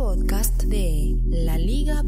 podcast de laliga.fm.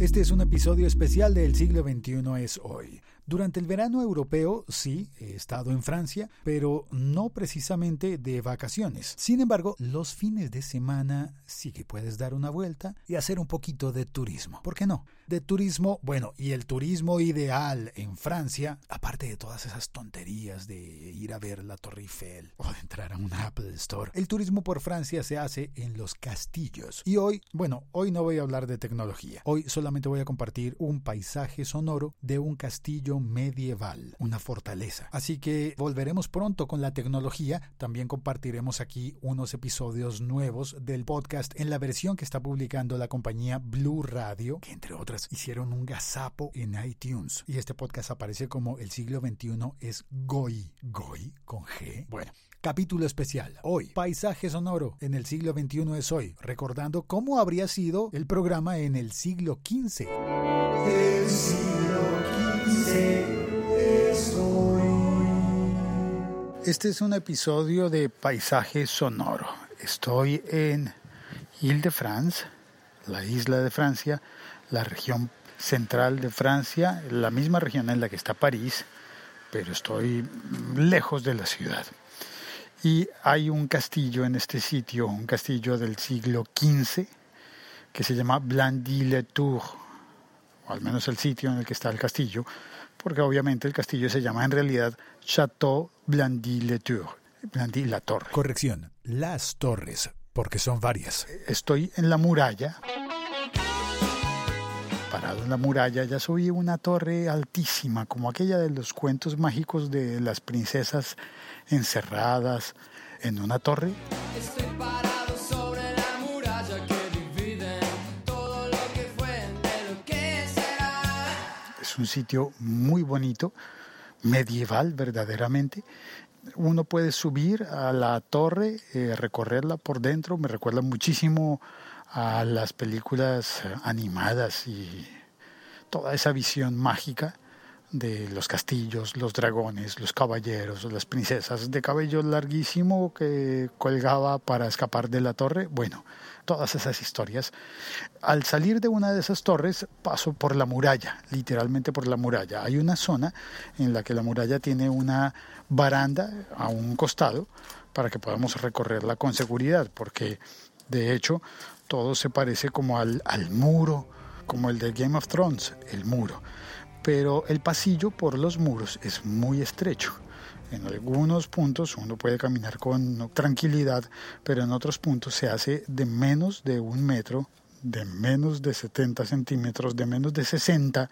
Este es un episodio especial del siglo XXI es hoy. Durante el verano europeo, sí, he estado en Francia, pero no precisamente de vacaciones. Sin embargo, los fines de semana sí que puedes dar una vuelta y hacer un poquito de turismo. ¿Por qué no? De turismo, bueno, y el turismo ideal en Francia, aparte de todas esas tonterías de ir a ver la Torre Eiffel o de entrar a un Apple Store, el turismo por Francia se hace en los castillos. Y hoy, bueno, hoy no voy a hablar de tecnología. Hoy solamente voy a compartir un paisaje sonoro de un castillo medieval, una fortaleza. Así que volveremos pronto con la tecnología. También compartiremos aquí unos episodios nuevos del podcast en la versión que está publicando la compañía Blue Radio, que entre otras hicieron un gazapo en iTunes. Y este podcast aparece como el siglo XXI es Goi. Goi con G. Bueno. Capítulo especial. Hoy, paisaje sonoro en el siglo XXI es hoy, recordando cómo habría sido el programa en el siglo XV. El siglo este es un episodio de Paisaje Sonoro. Estoy en Ile-de-France, la isla de Francia, la región central de Francia, la misma región en la que está París, pero estoy lejos de la ciudad. Y hay un castillo en este sitio, un castillo del siglo XV, que se llama Blandy-le-Tour, o al menos el sitio en el que está el castillo, porque obviamente el castillo se llama en realidad Chateau Blandy-le-Tour, Blandy-la Torre. Corrección, las torres, porque son varias. Estoy en la muralla. Parado en la muralla, ya subí una torre altísima, como aquella de los cuentos mágicos de las princesas encerradas en una torre. Estoy un sitio muy bonito, medieval verdaderamente. Uno puede subir a la torre, eh, recorrerla por dentro, me recuerda muchísimo a las películas eh, animadas y toda esa visión mágica de los castillos, los dragones, los caballeros, las princesas de cabello larguísimo que colgaba para escapar de la torre. Bueno, todas esas historias. Al salir de una de esas torres paso por la muralla, literalmente por la muralla. Hay una zona en la que la muralla tiene una baranda a un costado para que podamos recorrerla con seguridad, porque de hecho todo se parece como al, al muro, como el de Game of Thrones, el muro. Pero el pasillo por los muros es muy estrecho en algunos puntos uno puede caminar con tranquilidad, pero en otros puntos se hace de menos de un metro, de menos de 70 centímetros, de menos de 60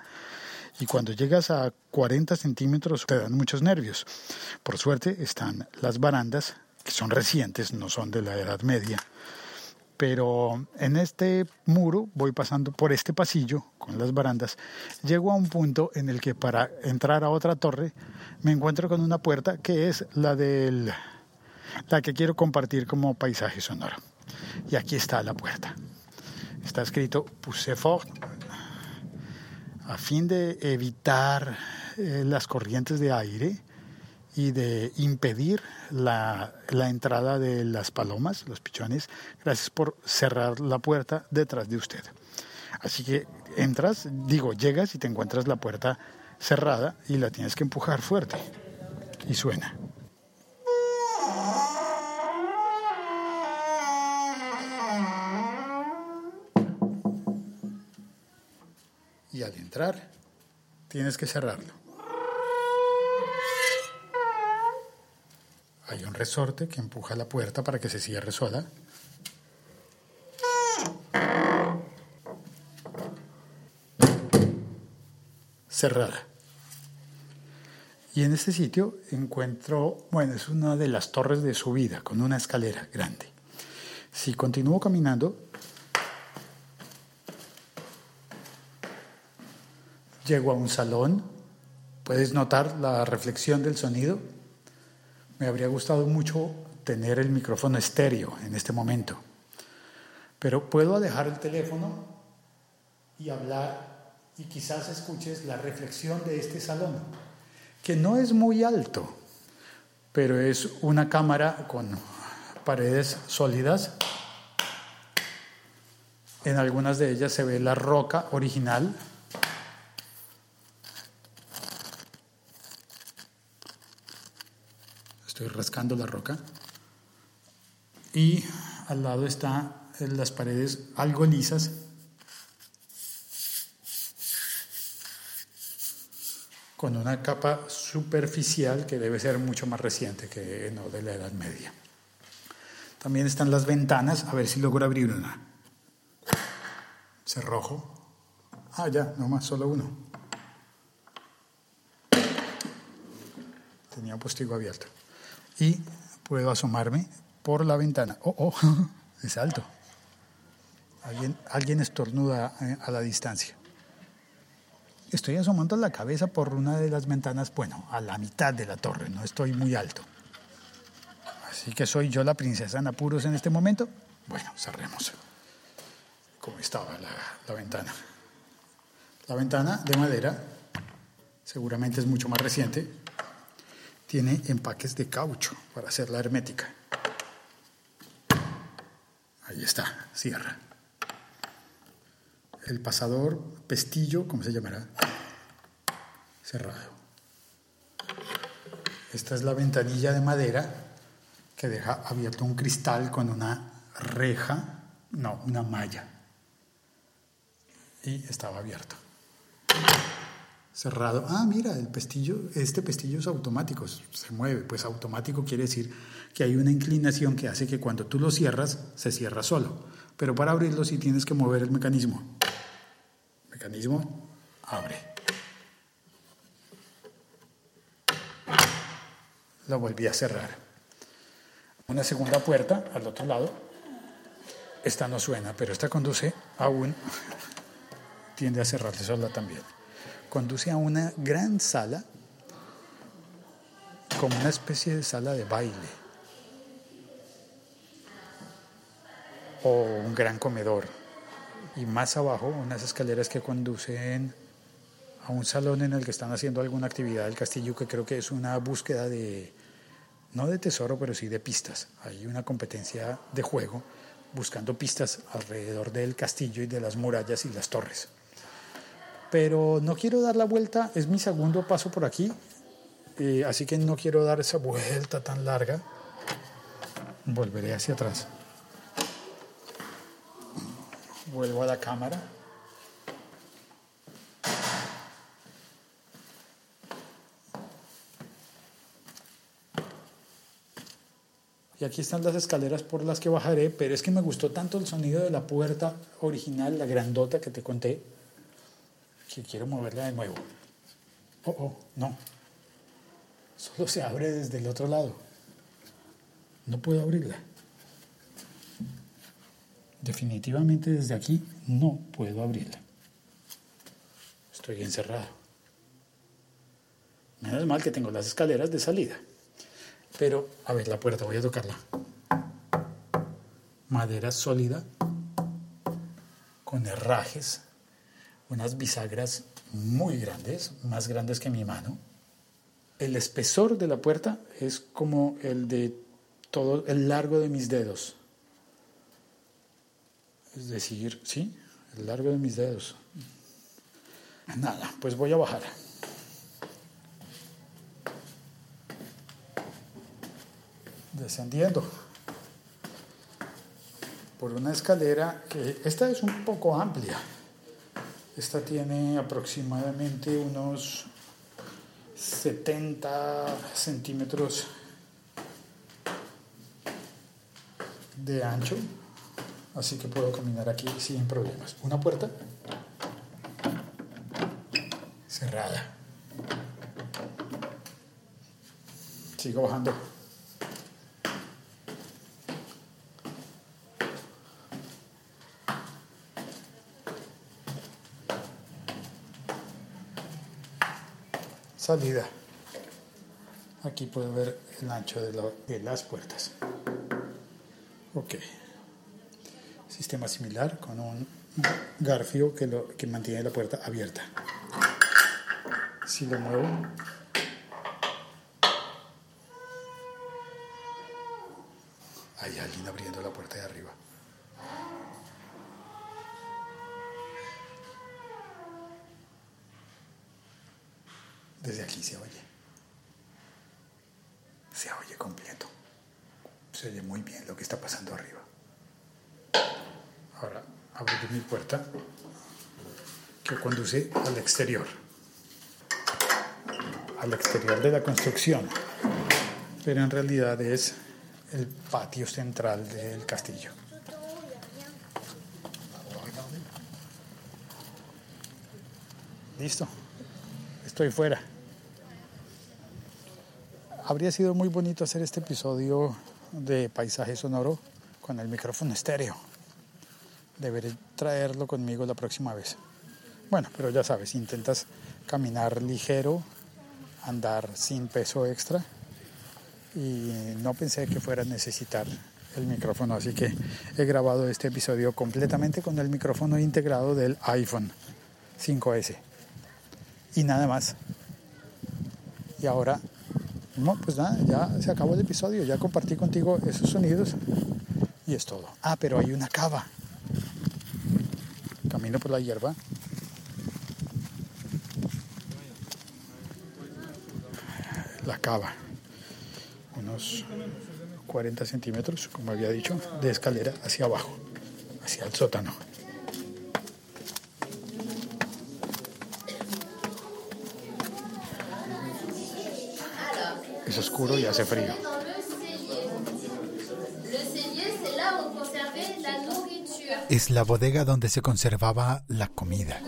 y cuando llegas a 40 centímetros te dan muchos nervios. Por suerte están las barandas, que son recientes, no son de la Edad Media, pero en este muro voy pasando por este pasillo con las barandas, llego a un punto en el que para entrar a otra torre me encuentro con una puerta que es la del la que quiero compartir como paisaje sonoro. Y aquí está la puerta. Está escrito Poussez fort a fin de evitar eh, las corrientes de aire y de impedir la, la, entrada de las palomas, los pichones, gracias por cerrar la puerta detrás de usted. Así que entras, digo, llegas y te encuentras la puerta cerrada y la tienes que empujar fuerte. Y suena. Y al entrar, tienes que cerrarlo. Hay un resorte que empuja la puerta para que se cierre sola. Cerrada. Y en este sitio encuentro, bueno, es una de las torres de subida con una escalera grande. Si continúo caminando, llego a un salón. ¿Puedes notar la reflexión del sonido? Me habría gustado mucho tener el micrófono estéreo en este momento, pero puedo dejar el teléfono y hablar y quizás escuches la reflexión de este salón, que no es muy alto, pero es una cámara con paredes sólidas. En algunas de ellas se ve la roca original. Estoy rascando la roca. Y al lado están las paredes algo lisas con una capa superficial que debe ser mucho más reciente que no de la Edad Media. También están las ventanas, a ver si logro abrir una. Cerrojo. Ah, ya, nomás, solo uno. Tenía postigo abierto. Y puedo asomarme por la ventana. Oh, oh, es alto. Alguien, alguien estornuda eh, a la distancia. Estoy asomando la cabeza por una de las ventanas, bueno, a la mitad de la torre, no estoy muy alto. Así que soy yo la princesa en apuros en este momento. Bueno, cerremos. ¿Cómo estaba la, la ventana? La ventana de madera, seguramente es mucho más reciente, tiene empaques de caucho para hacerla hermética. Ahí está, cierra el pasador pestillo, ¿cómo se llamará? Cerrado. Esta es la ventanilla de madera que deja abierto un cristal con una reja, no, una malla. Y estaba abierto. Cerrado. Ah, mira, el pestillo, este pestillo es automático, se mueve. Pues automático quiere decir que hay una inclinación que hace que cuando tú lo cierras, se cierra solo. Pero para abrirlo sí tienes que mover el mecanismo mecanismo, abre. Lo volví a cerrar. Una segunda puerta al otro lado. Esta no suena, pero esta conduce a un... tiende a cerrarse sola también. Conduce a una gran sala, como una especie de sala de baile. O un gran comedor y más abajo unas escaleras que conducen a un salón en el que están haciendo alguna actividad del castillo que creo que es una búsqueda de, no de tesoro, pero sí de pistas. Hay una competencia de juego buscando pistas alrededor del castillo y de las murallas y las torres. Pero no quiero dar la vuelta, es mi segundo paso por aquí, eh, así que no quiero dar esa vuelta tan larga. Volveré hacia atrás. Vuelvo a la cámara. Y aquí están las escaleras por las que bajaré, pero es que me gustó tanto el sonido de la puerta original, la grandota que te conté, que quiero moverla de nuevo. Oh, oh, no. Solo se abre desde el otro lado. No puedo abrirla. Definitivamente desde aquí no puedo abrirla. Estoy encerrado. Menos mal que tengo las escaleras de salida. Pero, a ver, la puerta, voy a tocarla. Madera sólida, con herrajes, unas bisagras muy grandes, más grandes que mi mano. El espesor de la puerta es como el de todo el largo de mis dedos. Es decir, sí, el largo de mis dedos. Nada, pues voy a bajar. Descendiendo por una escalera que esta es un poco amplia. Esta tiene aproximadamente unos 70 centímetros de ancho así que puedo caminar aquí sin problemas. Una puerta cerrada. Sigo bajando. Salida. Aquí puedo ver el ancho de, de las puertas. Ok sistema similar con un garfio que, lo, que mantiene la puerta abierta. Si lo muevo, Hay alguien abriendo la puerta de arriba. Desde aquí se oye. Se oye completo. Se oye muy bien lo que está pasando arriba. Ahora abro mi puerta que conduce al exterior. Al exterior de la construcción. Pero en realidad es el patio central del castillo. Listo. Estoy fuera. Habría sido muy bonito hacer este episodio de paisaje sonoro con el micrófono estéreo. Deberé traerlo conmigo la próxima vez. Bueno, pero ya sabes, intentas caminar ligero, andar sin peso extra y no pensé que fuera a necesitar el micrófono, así que he grabado este episodio completamente con el micrófono integrado del iPhone 5S. Y nada más. Y ahora no, pues nada, ya se acabó el episodio, ya compartí contigo esos sonidos y es todo. Ah, pero hay una cava. Camino por la hierba. La cava. Unos 40 centímetros, como había dicho, de escalera hacia abajo, hacia el sótano. es oscuro y hace frío. Es la bodega donde se conservaba la comida.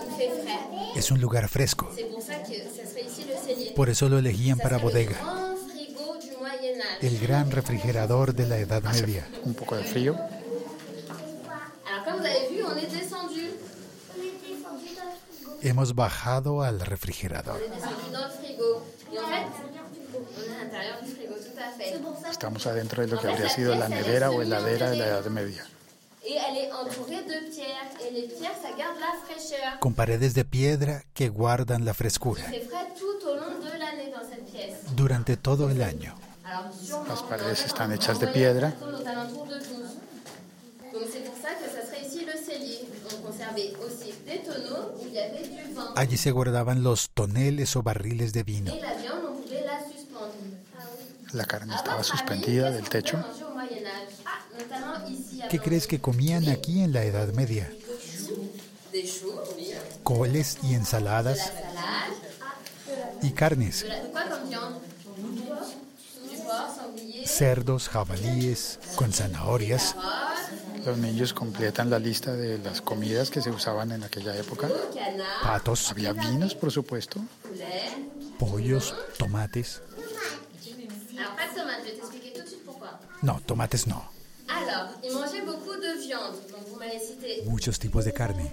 Es un lugar fresco. Por eso lo elegían para bodega. El gran refrigerador de la Edad Media. Un poco de frío. Hemos bajado al refrigerador. Estamos adentro de lo que habría sido la nevera o heladera de la Edad Media. Con paredes de piedra que guardan la frescura. Durante todo el año. Las paredes están hechas de piedra. Allí se guardaban los toneles o barriles de vino. La carne estaba suspendida del techo. ¿Qué crees que comían aquí en la Edad Media? Coles y ensaladas y carnes. Cerdos, jabalíes, con zanahorias. Los niños completan la lista de las comidas que se usaban en aquella época. Patos. Había vinos, por supuesto. Pollos, tomates. No, tomates no. Muchos tipos de carne.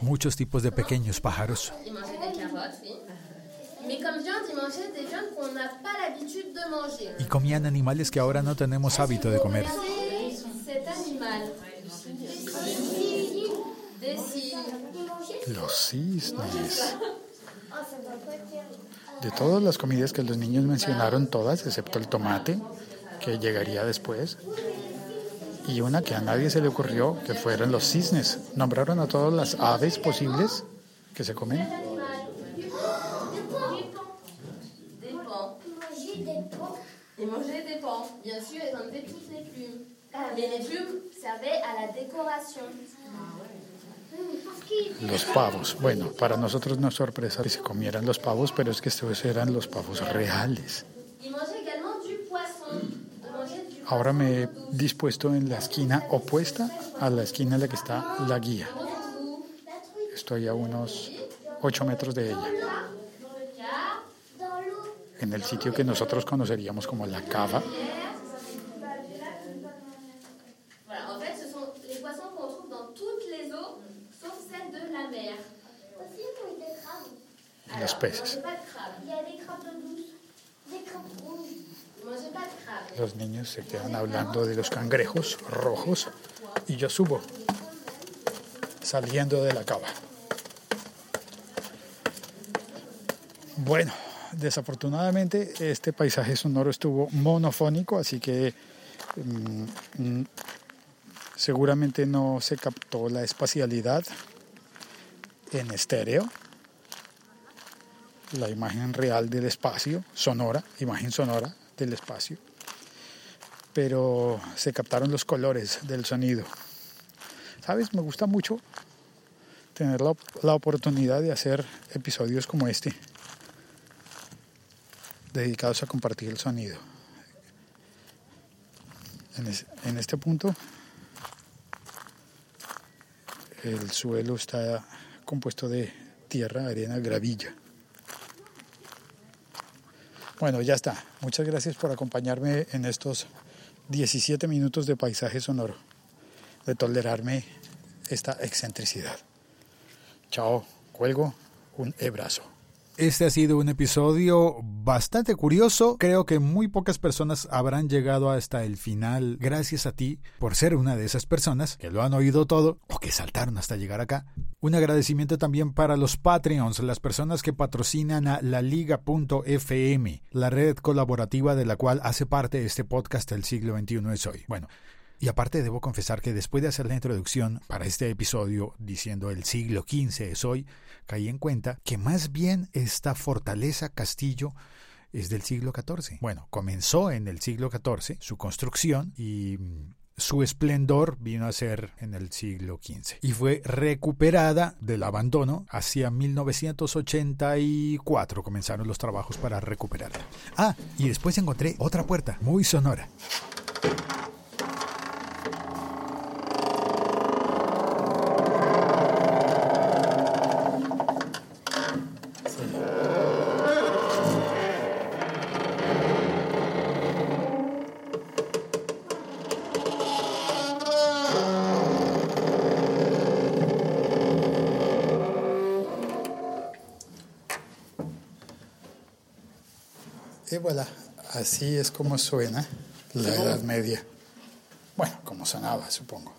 Muchos tipos de pequeños pájaros. Y comían animales que ahora no tenemos hábito de comer. Los cisnes. De todas las comidas que los niños mencionaron, todas, excepto el tomate, que llegaría después, y una que a nadie se le ocurrió, que fueron los cisnes. Nombraron a todas las aves posibles que se comen. Los pavos. Bueno, para nosotros no es sorpresa que se comieran los pavos, pero es que estos eran los pavos reales. Ahora me he dispuesto en la esquina opuesta a la esquina en la que está la guía. Estoy a unos 8 metros de ella. En el sitio que nosotros conoceríamos como la cava. Los peces. Los niños se quedan hablando de los cangrejos rojos y yo subo, saliendo de la cava. Bueno, desafortunadamente este paisaje sonoro estuvo monofónico, así que mm, mm, seguramente no se captó la espacialidad en estéreo, la imagen real del espacio, sonora, imagen sonora del espacio, pero se captaron los colores del sonido. ¿Sabes? Me gusta mucho tener la, la oportunidad de hacer episodios como este dedicados a compartir el sonido. En, este punto el suelo está compuesto de tierra, arena, gravilla. Bueno, ya está. Muchas gracias por acompañarme en estos 17 minutos de paisaje sonoro, de tolerarme esta excentricidad. Chao, cuelgo, un abrazo. Este ha sido un episodio bastante curioso. Creo que muy pocas personas habrán llegado hasta el final gracias a ti por ser una de esas personas que lo han oído todo o que saltaron hasta llegar acá. Un agradecimiento también para los Patreons, las personas que patrocinan a la liga.fm, la red colaborativa de la cual hace parte este podcast El siglo XXI es hoy. Bueno, y aparte debo confesar que después de hacer la introducción para este episodio diciendo el siglo XV es hoy, caí en cuenta que más bien esta fortaleza castillo es del siglo XIV. Bueno, comenzó en el siglo XIV su construcción y su esplendor vino a ser en el siglo XV y fue recuperada del abandono hacia 1984 comenzaron los trabajos para recuperarla. Ah, y después encontré otra puerta muy sonora. Y voilà, así es como suena la Edad Media. Bueno, como sonaba, supongo.